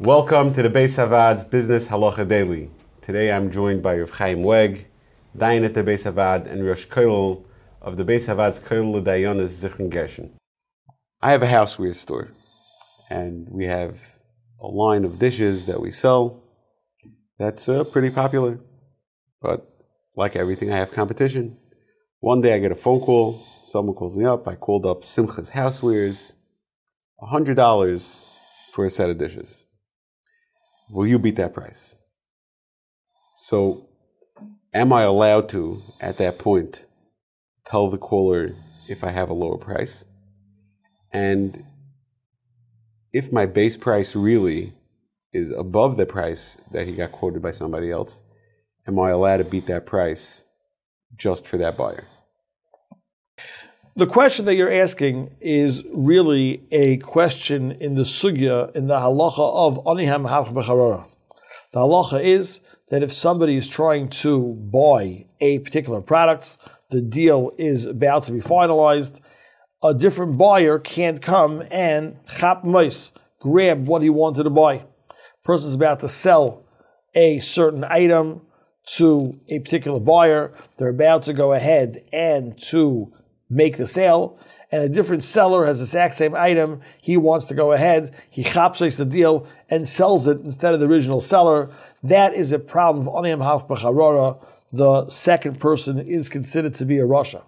Welcome to the Bais HaVaad's Business Halacha Daily. Today I'm joined by Rav Chaim Weg, Dayan at the Bais HaVaad, and Rosh Kollel of the Bais HaVaad's Kollel Dayanas Zichron Gershon. I have a houseware store, and we have a line of dishes that we sell. That's uh, pretty popular, but like everything, I have competition. One day I get a phone call. Someone calls me up. I called up Simcha's Housewares. $100 for a set of dishes. Will you beat that price? So, am I allowed to, at that point, tell the caller if I have a lower price? And if my base price really is above the price that he got quoted by somebody else, am I allowed to beat that price just for that buyer? The question that you're asking is really a question in the sugya, in the halacha of ani hamehapech The halacha is that if somebody is trying to buy a particular product, the deal is about to be finalized, a different buyer can't come and chap mice, grab what he wanted to buy. Person is about to sell a certain item to a particular buyer. They're about to go ahead and to make the sale, and a different seller has the exact same item. He wants to go ahead, he chapsays the deal and sells it instead of the original seller. That is a problem of B'charara. The second person is considered to be a rasha.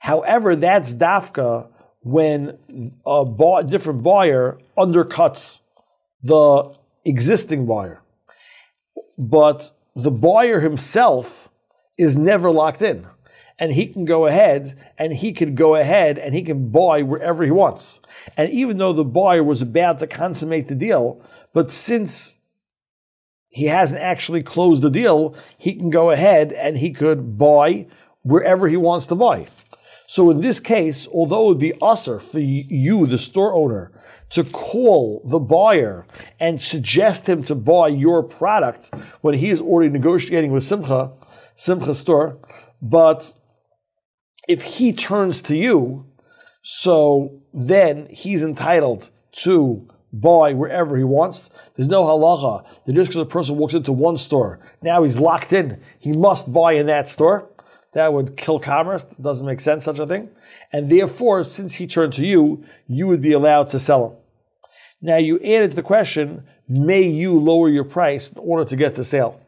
However, that's dafka when a different buyer undercuts the existing buyer. But the buyer himself is never locked in and he can go ahead and he can go ahead and he can buy wherever he wants. And even though the buyer was about to consummate the deal, but since he hasn't actually closed the deal, he can go ahead and he could buy wherever he wants to buy. So in this case, although it would be assur for you, the store owner, to call the buyer and suggest him to buy your product when he is already negotiating with Simcha, Simcha store, but if he turns to you, so then he's entitled to buy wherever he wants. There's no halacha that just because a person walks into one store, now he's locked in, he must buy in that store. That would kill commerce. It doesn't make sense, such a thing. And therefore, since he turned to you, you would be allowed to sell him. Now you added to the question, may you lower your price in order to get the sale?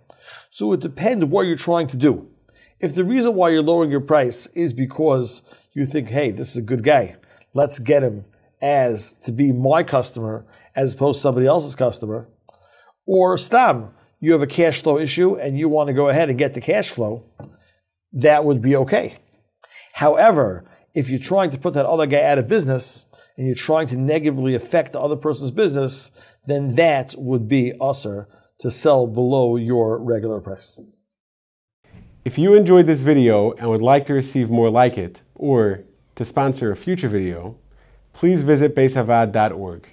So it depends what you're trying to do. If the reason why you're lowering your price is because you think, hey, this is a good guy, let's get him as to be my customer as opposed to somebody else's customer, or stam, you have a cash flow issue and you want to go ahead and get the cash flow, that would be okay. However, if you're trying to put that other guy out of business and you're trying to negatively affect the other person's business, then that would be assur to sell below your regular price. If you enjoyed this video and would like to receive more like it, or to sponsor a future video, please visit baishavaad.org.